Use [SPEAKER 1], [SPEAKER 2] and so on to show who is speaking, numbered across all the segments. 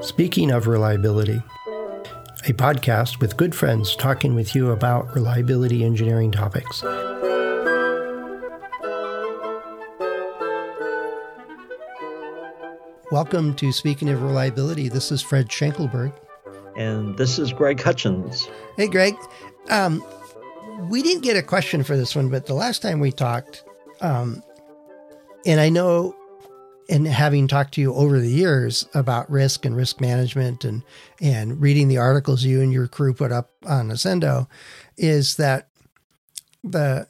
[SPEAKER 1] Speaking of reliability, a podcast with good friends talking with you about reliability engineering topics. Welcome to Speaking of Reliability. This is Fred Schenkelberg.
[SPEAKER 2] And this is Greg Hutchins.
[SPEAKER 1] Hey, Greg. Um, we didn't get a question for this one, but the last time we talked, um, and I know and having talked to you over the years about risk and risk management and and reading the articles you and your crew put up on Accendo is that the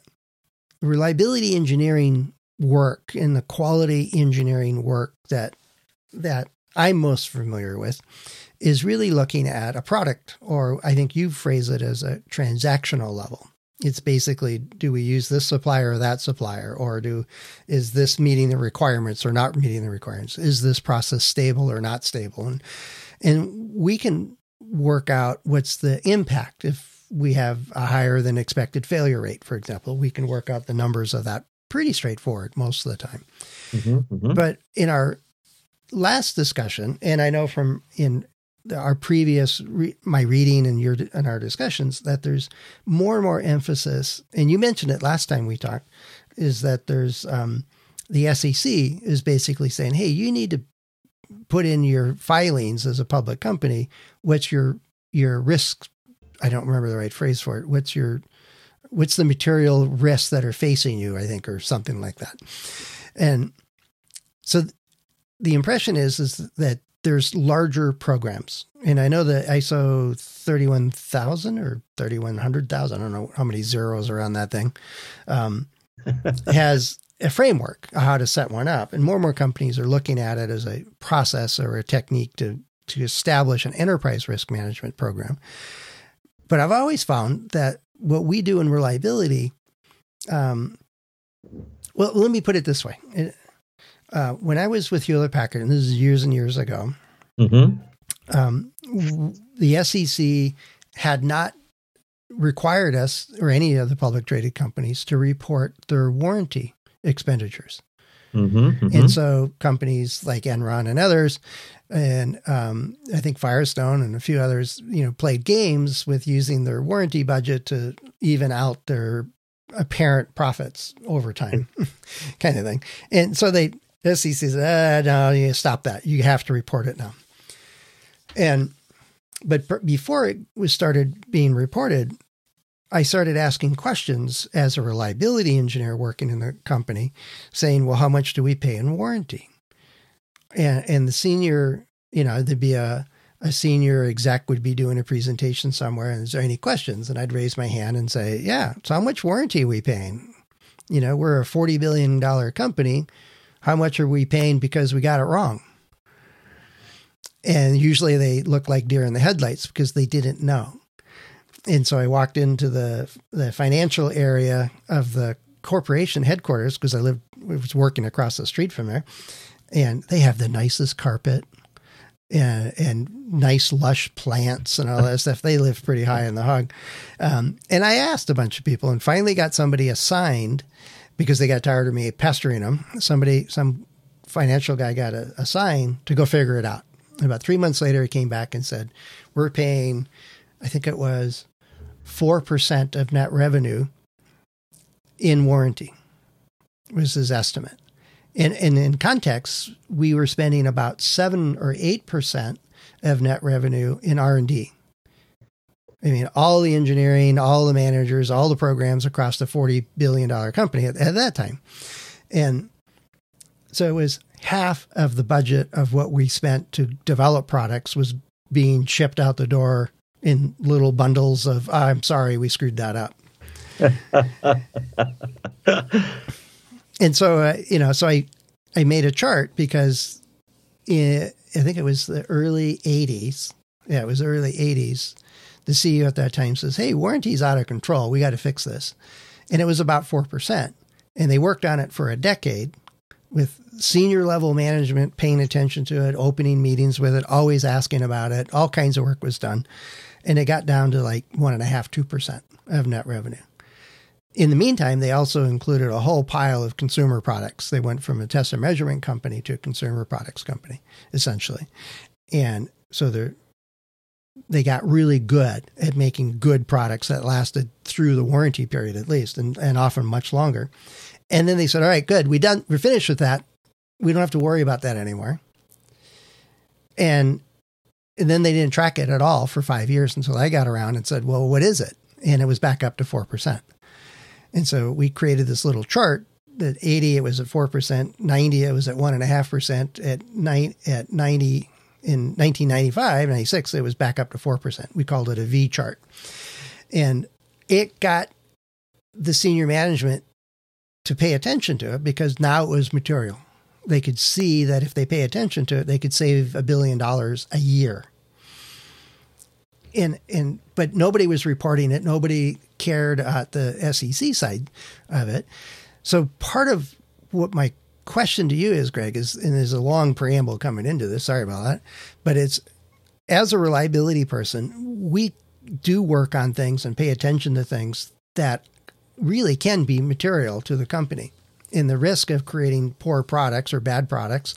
[SPEAKER 1] reliability engineering work and the quality engineering work that that I'm most familiar with is really looking at a product or I think you phrase it as a transactional level it's basically do we use this supplier or that supplier? Or do is this meeting the requirements or not meeting the requirements? Is this process stable or not stable? And and we can work out what's the impact if we have a higher than expected failure rate for example. We can work out the numbers of that pretty straightforward most of the time. Mm-hmm, mm-hmm. but in our last discussion and i know from in our previous re- my reading and your and our discussions that there's more and more emphasis and you mentioned it last time we talked is that there's um, the SEC is basically saying hey you need to put in your filings as a public company. What's your your risk I don't remember the right phrase for it what's your what's the material risks that are facing you I think or something like that. And so the impression is is that there's larger programs. And I know the ISO 31000 or 3100,000, I don't know how many zeros are on that thing, um, has a framework how to set one up. And more and more companies are looking at it as a process or a technique to, to establish an enterprise risk management program. But I've always found that what we do in reliability, um, well, let me put it this way. Uh, when I was with Hewlett Packard, and this is years and years ago, mm-hmm. um, the SEC had not required us or any of the public traded companies to report their warranty expenditures. Mm-hmm, mm-hmm. And so companies like Enron and others, and um, I think Firestone and a few others, you know, played games with using their warranty budget to even out their apparent profits over time, kind of thing. And so they the SEC says, ah, no, you stop that. You have to report it now. And, but before it was started being reported, I started asking questions as a reliability engineer working in the company, saying, well, how much do we pay in warranty? And, and the senior, you know, there'd be a, a senior exec would be doing a presentation somewhere and is there any questions? And I'd raise my hand and say, yeah, so how much warranty are we paying? You know, we're a $40 billion company how much are we paying because we got it wrong? And usually they look like deer in the headlights because they didn't know. And so I walked into the the financial area of the corporation headquarters because I lived was working across the street from there, and they have the nicest carpet and, and nice lush plants and all that stuff. They live pretty high in the hog. Um, and I asked a bunch of people and finally got somebody assigned because they got tired of me pestering them. Somebody, some financial guy got a, a sign to go figure it out. And about three months later, he came back and said, We're paying, I think it was 4% of net revenue in warranty, was his estimate. And, and in context, we were spending about 7 or 8% of net revenue in R&D. I mean, all the engineering, all the managers, all the programs across the $40 billion company at, at that time. And so it was half of the budget of what we spent to develop products was being shipped out the door in little bundles of, oh, I'm sorry, we screwed that up. and so, uh, you know, so I, I made a chart because in, I think it was the early 80s. Yeah, it was early 80s the CEO at that time says, Hey, warranty's out of control. We got to fix this. And it was about 4%. And they worked on it for a decade with senior level management paying attention to it, opening meetings with it, always asking about it. All kinds of work was done. And it got down to like one and a half, two percent of net revenue. in the meantime, they also included a whole pile of consumer products. They went from a test and measurement company to a consumer products company, essentially. And so they're they got really good at making good products that lasted through the warranty period at least and, and often much longer. And then they said, all right, good, we done we're finished with that. We don't have to worry about that anymore. And, and then they didn't track it at all for five years until I got around and said, well, what is it? And it was back up to 4%. And so we created this little chart that 80, it was at 4%, 90, it was at 1.5%, at, nine, at 90, in 1995, 96, it was back up to 4%. We called it a V chart. And it got the senior management to pay attention to it because now it was material. They could see that if they pay attention to it, they could save a billion dollars a year. And, and but nobody was reporting it. Nobody cared at the SEC side of it. So part of what my question to you is, Greg, is and there's a long preamble coming into this. Sorry about that, but it's as a reliability person, we do work on things and pay attention to things that really can be material to the company. And the risk of creating poor products or bad products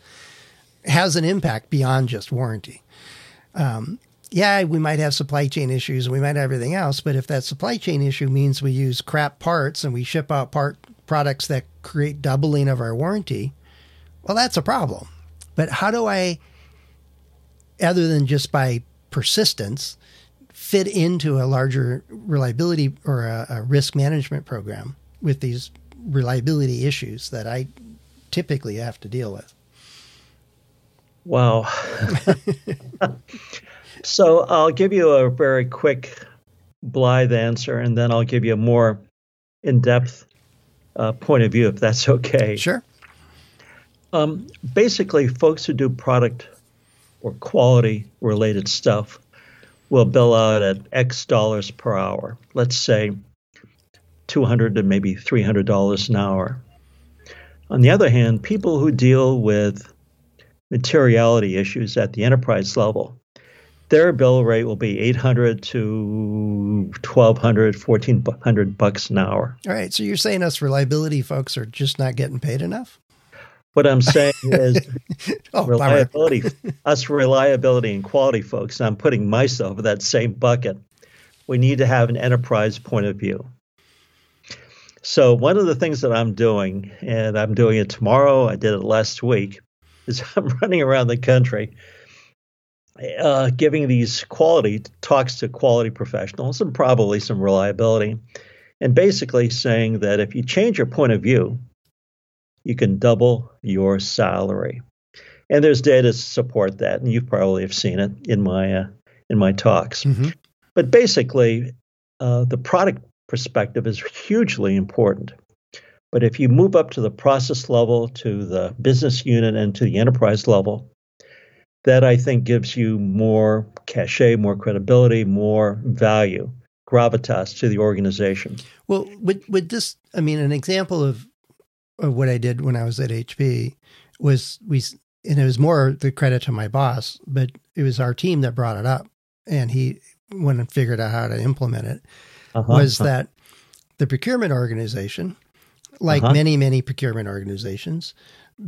[SPEAKER 1] has an impact beyond just warranty. Um, yeah, we might have supply chain issues we might have everything else, but if that supply chain issue means we use crap parts and we ship out part products that create doubling of our warranty, well, that's a problem. But how do I, other than just by persistence, fit into a larger reliability or a, a risk management program with these reliability issues that I typically have to deal with?
[SPEAKER 2] Wow. so I'll give you a very quick, blithe answer, and then I'll give you a more in depth uh, point of view, if that's okay.
[SPEAKER 1] Sure.
[SPEAKER 2] Um, basically, folks who do product or quality related stuff will bill out at X dollars per hour. Let's say 200 to maybe $300 an hour. On the other hand, people who deal with materiality issues at the enterprise level their bill rate will be 800 to 1200 1400 bucks an hour.
[SPEAKER 1] All right so you're saying us reliability folks are just not getting paid enough?
[SPEAKER 2] What i'm saying is oh, reliability us reliability and quality folks i'm putting myself in that same bucket. We need to have an enterprise point of view. So one of the things that i'm doing and i'm doing it tomorrow i did it last week is i'm running around the country uh, giving these quality talks to quality professionals and probably some reliability, and basically saying that if you change your point of view, you can double your salary. And there's data to support that, and you probably have seen it in my uh, in my talks. Mm-hmm. But basically, uh, the product perspective is hugely important. But if you move up to the process level, to the business unit, and to the enterprise level, that I think gives you more cachet, more credibility, more value, gravitas to the organization.
[SPEAKER 1] Well, with, with this, I mean, an example of, of what I did when I was at HP was we, and it was more the credit to my boss, but it was our team that brought it up. And he went and figured out how to implement it. Uh-huh. Was that the procurement organization, like uh-huh. many, many procurement organizations,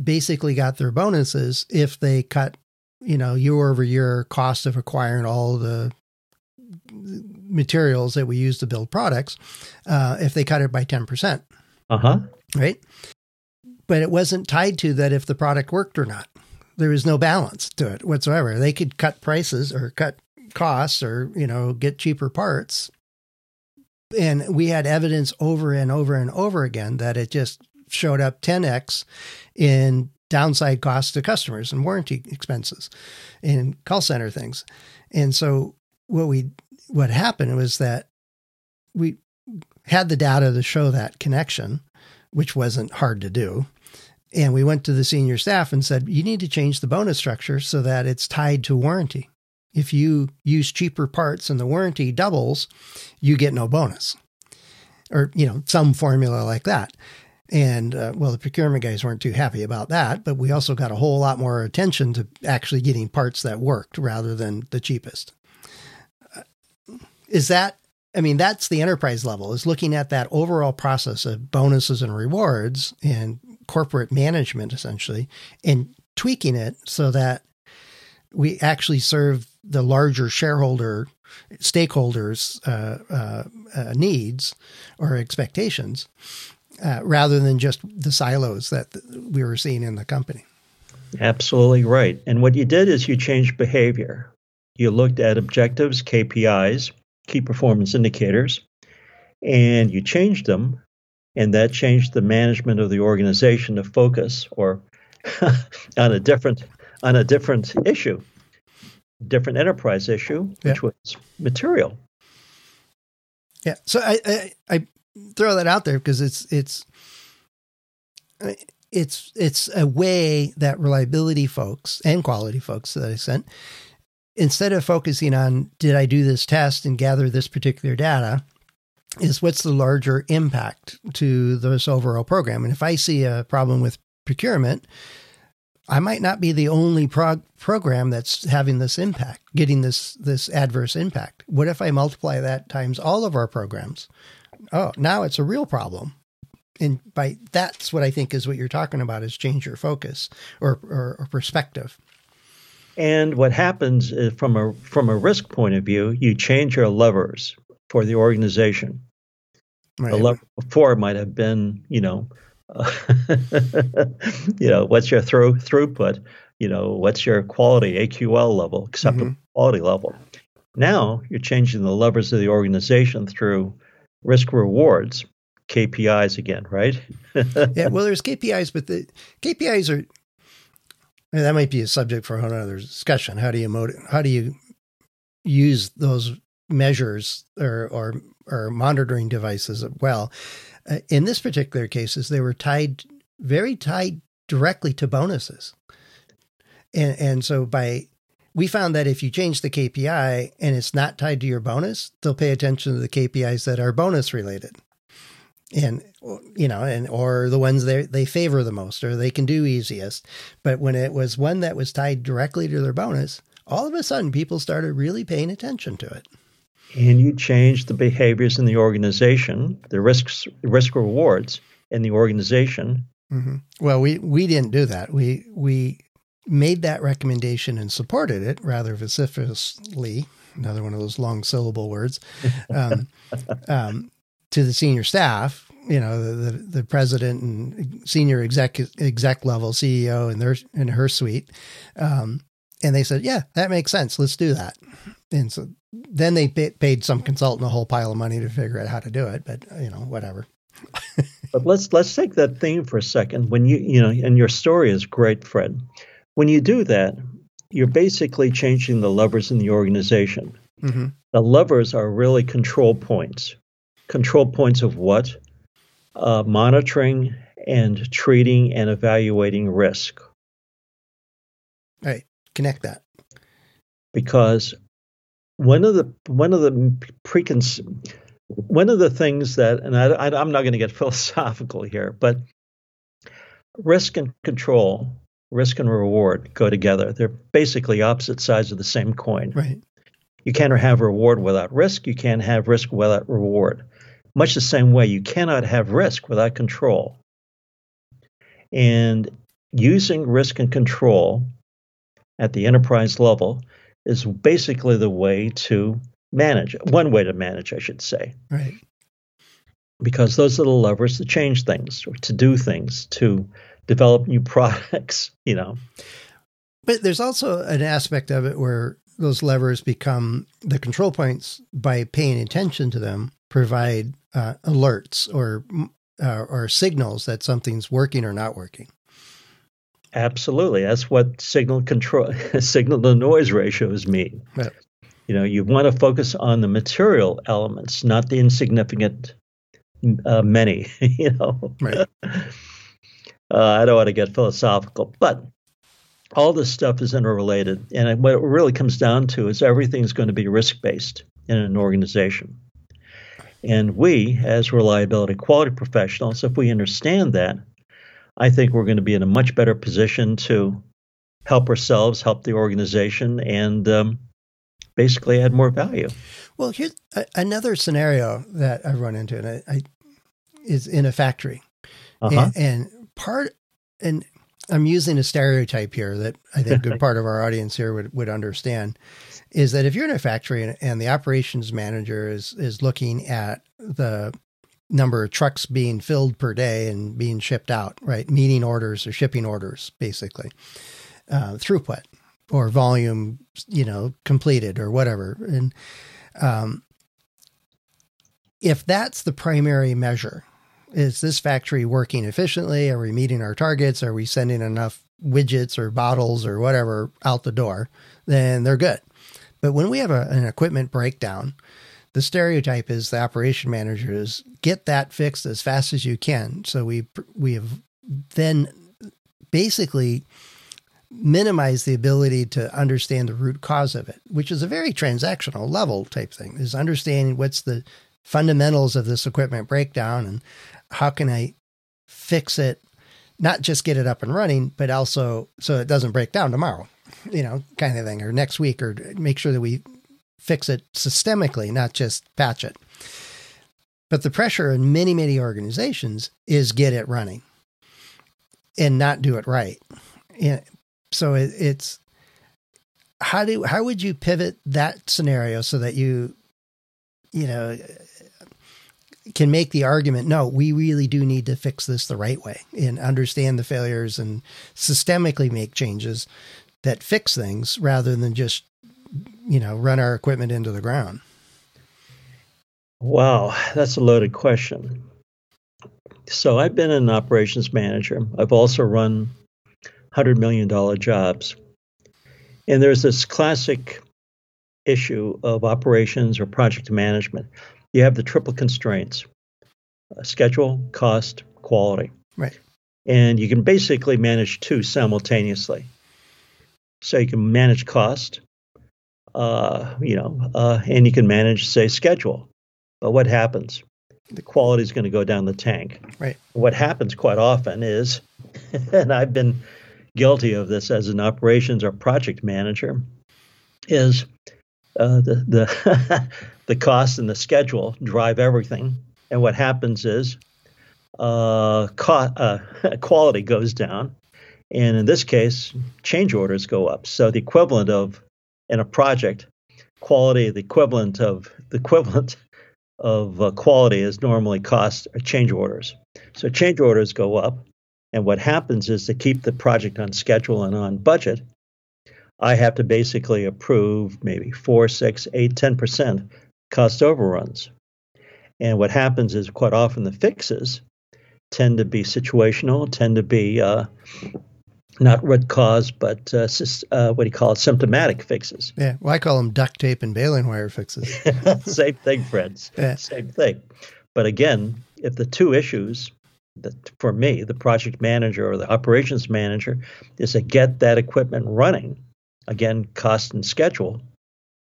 [SPEAKER 1] basically got their bonuses if they cut you know, year over year cost of acquiring all the materials that we use to build products, uh, if they cut it by 10%.
[SPEAKER 2] Uh huh.
[SPEAKER 1] Right. But it wasn't tied to that if the product worked or not. There was no balance to it whatsoever. They could cut prices or cut costs or, you know, get cheaper parts. And we had evidence over and over and over again that it just showed up 10x in downside costs to customers and warranty expenses and call center things. And so what we what happened was that we had the data to show that connection, which wasn't hard to do. And we went to the senior staff and said, you need to change the bonus structure so that it's tied to warranty. If you use cheaper parts and the warranty doubles, you get no bonus. Or, you know, some formula like that. And uh, well, the procurement guys weren't too happy about that, but we also got a whole lot more attention to actually getting parts that worked rather than the cheapest. Uh, is that I mean, that's the enterprise level is looking at that overall process of bonuses and rewards and corporate management essentially and tweaking it so that we actually serve the larger shareholder stakeholders uh, uh, uh, needs or expectations uh, rather than just the silos that we were seeing in the company.
[SPEAKER 2] Absolutely right. And what you did is you changed behavior. You looked at objectives, KPIs, key performance indicators, and you changed them. And that changed the management of the organization to focus or on a different on a different issue, different enterprise issue, which yeah. was material.
[SPEAKER 1] Yeah. So I, I, I throw that out there because it's it's it's it's a way that reliability folks and quality folks that I sent instead of focusing on did I do this test and gather this particular data is what's the larger impact to this overall program and if I see a problem with procurement I might not be the only prog- program that's having this impact, getting this this adverse impact. What if I multiply that times all of our programs? Oh, now it's a real problem. And by that's what I think is what you're talking about is change your focus or, or, or perspective.
[SPEAKER 2] And what happens is from a from a risk point of view, you change your levers for the organization. Right. The lever before might have been, you know, uh, you know, what's your throw, throughput? You know, what's your quality AQL level, acceptable mm-hmm. quality level? Now you're changing the levers of the organization through risk rewards, KPIs again, right?
[SPEAKER 1] yeah, well, there's KPIs, but the KPIs are that might be a subject for another discussion. How do you How do you use those measures or or, or monitoring devices well? Uh, in this particular cases, they were tied very tied directly to bonuses, and and so by we found that if you change the KPI and it's not tied to your bonus, they'll pay attention to the KPIs that are bonus related. And you know, and or the ones they they favor the most or they can do easiest. But when it was one that was tied directly to their bonus, all of a sudden people started really paying attention to it.
[SPEAKER 2] And you change the behaviors in the organization, the risks risk rewards in the organization.
[SPEAKER 1] Mm-hmm. Well, we we didn't do that. We we made that recommendation and supported it rather vociferously, another one of those long syllable words, um, um, to the senior staff, you know, the, the, the, president and senior exec, exec level CEO and their, in her suite. Um, and they said, yeah, that makes sense. Let's do that. And so then they paid some consultant a whole pile of money to figure out how to do it, but you know, whatever.
[SPEAKER 2] but let's let's take that theme for a second. When you you know, and your story is great, Fred. When you do that, you're basically changing the levers in the organization. Mm-hmm. The levers are really control points. Control points of what? Uh, monitoring and treating and evaluating risk.
[SPEAKER 1] Right. Connect that.
[SPEAKER 2] Because one of the one of the preconceived one of the things that, and I, I, I'm not going to get philosophical here, but risk and control risk and reward go together. They're basically opposite sides of the same coin.
[SPEAKER 1] Right.
[SPEAKER 2] You can't have reward without risk. You can't have risk without reward. Much the same way, you cannot have risk without control. And using risk and control at the enterprise level is basically the way to manage, one way to manage, I should say.
[SPEAKER 1] Right.
[SPEAKER 2] Because those are the levers to change things or to do things, to develop new products, you know.
[SPEAKER 1] But there's also an aspect of it where those levers become the control points by paying attention to them, provide uh, alerts or uh, or signals that something's working or not working.
[SPEAKER 2] Absolutely, that's what signal control signal to noise ratios mean. Right. You know, you want to focus on the material elements, not the insignificant uh, many. You know.
[SPEAKER 1] Right.
[SPEAKER 2] Uh, I don't want to get philosophical, but all this stuff is interrelated. And what it really comes down to is everything's going to be risk based in an organization. And we, as reliability quality professionals, if we understand that, I think we're going to be in a much better position to help ourselves, help the organization, and um, basically add more value.
[SPEAKER 1] Well, here's a, another scenario that I've run into, and I, I is in a factory, uh-huh. and, and, part, and I'm using a stereotype here that I think a part of our audience here would would understand, is that if you're in a factory and, and the operations manager is is looking at the number of trucks being filled per day and being shipped out, right? Meeting orders or shipping orders, basically, uh, throughput or volume, you know, completed or whatever, and um, if that's the primary measure, is this factory working efficiently? Are we meeting our targets? Are we sending enough widgets or bottles or whatever out the door? Then they're good. But when we have a, an equipment breakdown, the stereotype is the operation manager is get that fixed as fast as you can. So we we have then basically minimize the ability to understand the root cause of it, which is a very transactional level type thing, is understanding what's the fundamentals of this equipment breakdown and how can I fix it, not just get it up and running, but also so it doesn't break down tomorrow, you know, kind of thing, or next week, or make sure that we fix it systemically, not just patch it. But the pressure in many, many organizations is get it running and not do it right so it, it's how do how would you pivot that scenario so that you you know can make the argument no we really do need to fix this the right way and understand the failures and systemically make changes that fix things rather than just you know run our equipment into the ground
[SPEAKER 2] wow that's a loaded question so i've been an operations manager i've also run $100 million jobs. And there's this classic issue of operations or project management. You have the triple constraints uh, schedule, cost, quality.
[SPEAKER 1] Right.
[SPEAKER 2] And you can basically manage two simultaneously. So you can manage cost, uh, you know, uh, and you can manage, say, schedule. But what happens? The quality is going to go down the tank.
[SPEAKER 1] Right.
[SPEAKER 2] What happens quite often is, and I've been guilty of this as an operations or project manager is uh, the the the cost and the schedule drive everything, and what happens is uh, co- uh, quality goes down, and in this case, change orders go up. So the equivalent of in a project, quality the equivalent of the equivalent of uh, quality is normally cost or change orders. So change orders go up, and what happens is to keep the project on schedule and on budget, I have to basically approve maybe four, six, eight, ten percent cost overruns. And what happens is quite often the fixes tend to be situational, tend to be uh, not root cause, but uh, uh, what do you call it? Symptomatic fixes.
[SPEAKER 1] Yeah, well, I call them duct tape and baling wire fixes.
[SPEAKER 2] Same thing, friends. Yeah. Same thing. But again, if the two issues the, for me, the project manager or the operations manager, is to get that equipment running. Again, cost and schedule.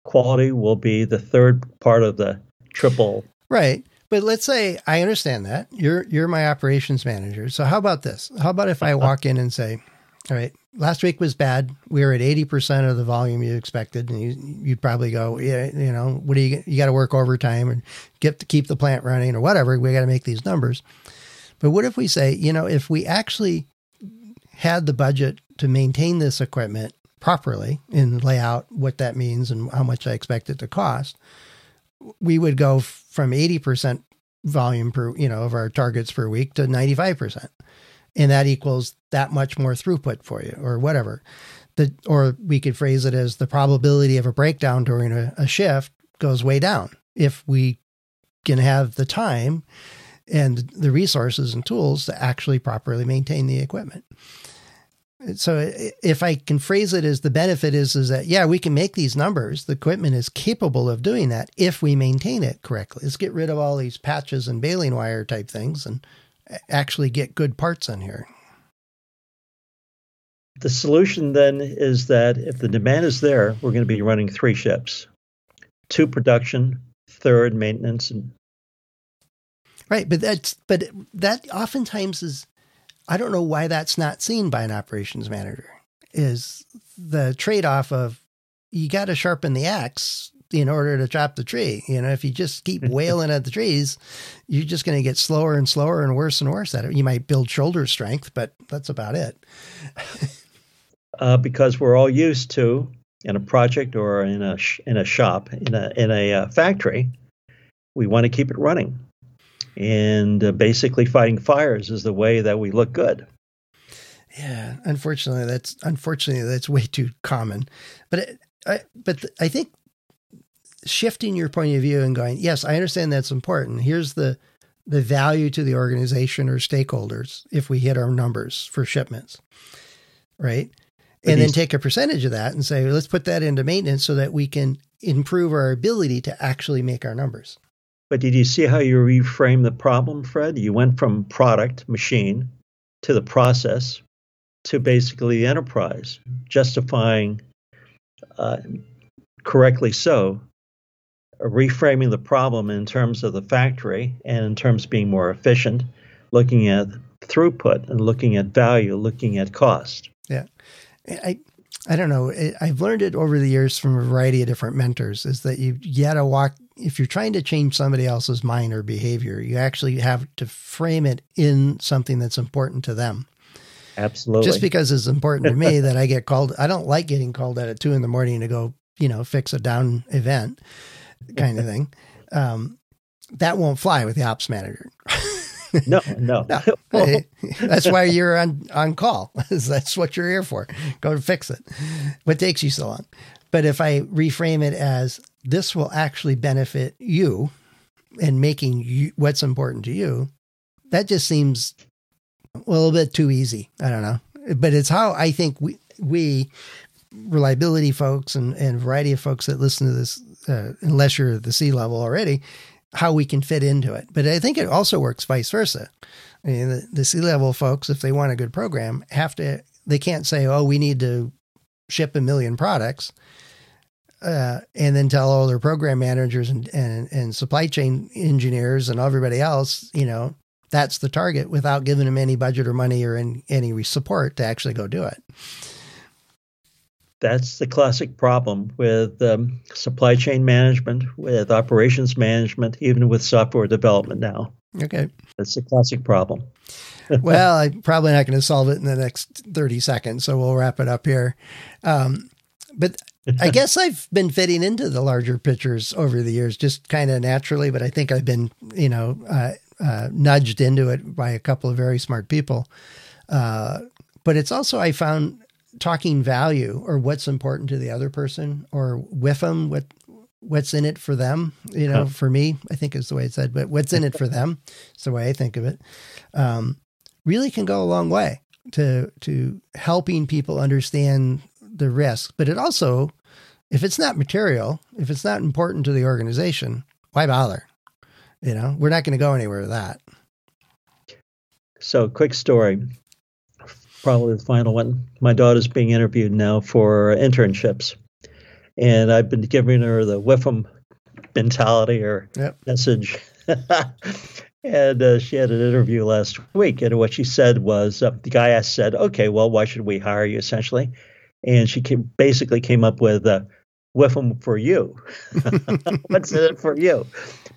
[SPEAKER 2] Quality will be the third part of the triple.
[SPEAKER 1] Right. But let's say I understand that. You're you're my operations manager. So how about this? How about if I uh-huh. walk in and say, All right, last week was bad. We were at eighty percent of the volume you expected, and you you'd probably go, Yeah, you know, what do you you gotta work overtime and get to keep the plant running or whatever. We gotta make these numbers. But what if we say, you know, if we actually had the budget to maintain this equipment properly and lay out what that means and how much I expect it to cost, we would go from 80% volume per, you know, of our targets per week to 95%. And that equals that much more throughput for you or whatever. The, or we could phrase it as the probability of a breakdown during a, a shift goes way down if we can have the time and the resources and tools to actually properly maintain the equipment. So if I can phrase it as the benefit is is that yeah, we can make these numbers. The equipment is capable of doing that if we maintain it correctly. Let's get rid of all these patches and baling wire type things and actually get good parts in here.
[SPEAKER 2] The solution then is that if the demand is there, we're going to be running three ships. Two production, third maintenance, and
[SPEAKER 1] Right, but that's but that oftentimes is I don't know why that's not seen by an operations manager is the trade-off of you got to sharpen the axe in order to chop the tree. You know, if you just keep wailing at the trees, you're just going to get slower and slower and worse and worse at it. You might build shoulder strength, but that's about it.
[SPEAKER 2] uh, because we're all used to in a project or in a sh- in a shop in a in a uh, factory, we want to keep it running, and uh, basically fighting fires is the way that we look good.
[SPEAKER 1] Yeah, unfortunately, that's unfortunately that's way too common. But it, I, but I think shifting your point of view and going, yes, I understand that's important. Here's the the value to the organization or stakeholders if we hit our numbers for shipments, right? and then take a percentage of that and say, let's put that into maintenance so that we can improve our ability to actually make our numbers.
[SPEAKER 2] But did you see how you reframe the problem, Fred? You went from product, machine, to the process, to basically the enterprise, justifying, uh, correctly so, reframing the problem in terms of the factory and in terms of being more efficient, looking at throughput and looking at value, looking at cost.
[SPEAKER 1] Yeah. I I don't know. I've learned it over the years from a variety of different mentors is that you, you got to walk, if you're trying to change somebody else's mind or behavior, you actually have to frame it in something that's important to them.
[SPEAKER 2] Absolutely.
[SPEAKER 1] Just because it's important to me that I get called, I don't like getting called at two in the morning to go, you know, fix a down event kind of thing. Um, that won't fly with the ops manager.
[SPEAKER 2] no, no. no.
[SPEAKER 1] Well, that's why you're on, on call. that's what you're here for. Go fix it. What takes you so long? But if I reframe it as this will actually benefit you and making you, what's important to you, that just seems a little bit too easy. I don't know. But it's how I think we, we reliability folks and, and variety of folks that listen to this, uh, unless you're the C level already, how we can fit into it. But I think it also works vice versa. I mean, the, the C level folks, if they want a good program, have to, they can't say, oh, we need to ship a million products. Uh, and then tell all their program managers and, and, and supply chain engineers and everybody else, you know, that's the target without giving them any budget or money or any, any support to actually go do it
[SPEAKER 2] that's the classic problem with um, supply chain management, with operations management, even with software development now.
[SPEAKER 1] Okay.
[SPEAKER 2] That's the classic problem.
[SPEAKER 1] well, I'm probably not going to solve it in the next 30 seconds, so we'll wrap it up here. Um, but I guess I've been fitting into the larger pictures over the years, just kind of naturally, but I think I've been, you know, uh, uh, nudged into it by a couple of very smart people. Uh, but it's also, I found talking value or what's important to the other person or with them, what what's in it for them, you know, for me, I think is the way it said, but what's in it for them, it's the way I think of it, um, really can go a long way to to helping people understand the risk. But it also, if it's not material, if it's not important to the organization, why bother? You know, we're not going to go anywhere with that.
[SPEAKER 2] So, quick story probably the final one. My daughter's being interviewed now for internships, and I've been giving her the WIFM mentality or yep. message. and uh, she had an interview last week, and what she said was uh, the guy asked, said, "Okay, well, why should we hire you?" Essentially, and she came, basically came up with uh, WIFM for you. What's in it for you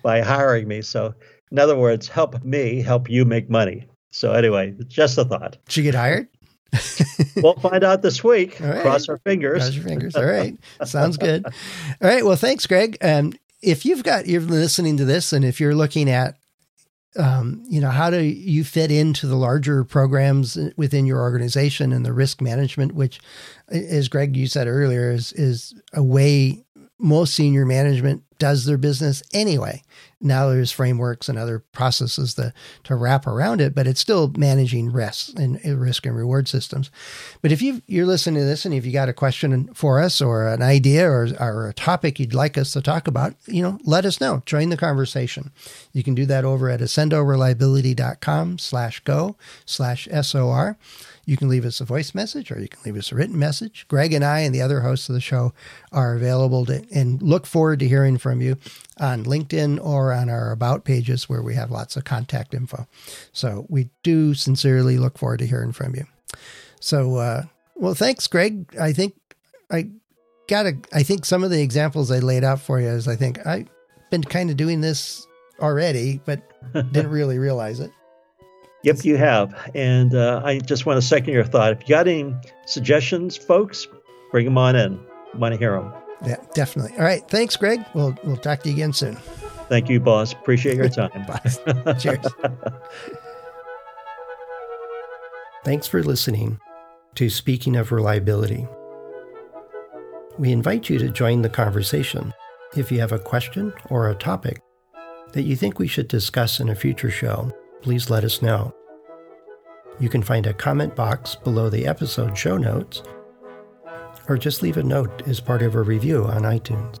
[SPEAKER 2] by hiring me? So, in other words, help me help you make money. So anyway, just a thought.
[SPEAKER 1] Did she get hired?
[SPEAKER 2] we'll find out this week. Right. Cross our fingers.
[SPEAKER 1] Cross your fingers. All right. Sounds good. All right. Well, thanks, Greg. Um, if you've got, you're listening to this and if you're looking at, um, you know, how do you fit into the larger programs within your organization and the risk management, which, as Greg, you said earlier, is, is a way most senior management does their business anyway. Now there's frameworks and other processes to, to wrap around it, but it's still managing risks and uh, risk and reward systems. But if you you're listening to this and if you got a question for us or an idea or, or a topic you'd like us to talk about, you know, let us know. Join the conversation. You can do that over at accendoreliability.com slash go slash SOR. You can leave us a voice message or you can leave us a written message. Greg and I and the other hosts of the show are available to and look forward to hearing from you on LinkedIn or on our about pages where we have lots of contact info. So we do sincerely look forward to hearing from you. So, uh, well, thanks, Greg. I think I got a. I think some of the examples I laid out for you is I think I've been kind of doing this already, but didn't really realize it.
[SPEAKER 2] Yep, you have. And uh, I just want to second your thought. If you got any suggestions, folks, bring them on in. Want to hear them.
[SPEAKER 1] Yeah, definitely. All right. Thanks, Greg. We'll we'll talk to you again soon.
[SPEAKER 2] Thank you, boss. Appreciate your time.
[SPEAKER 1] Bye. Cheers. Thanks for listening to Speaking of Reliability. We invite you to join the conversation. If you have a question or a topic that you think we should discuss in a future show, please let us know. You can find a comment box below the episode show notes or just leave a note as part of a review on iTunes.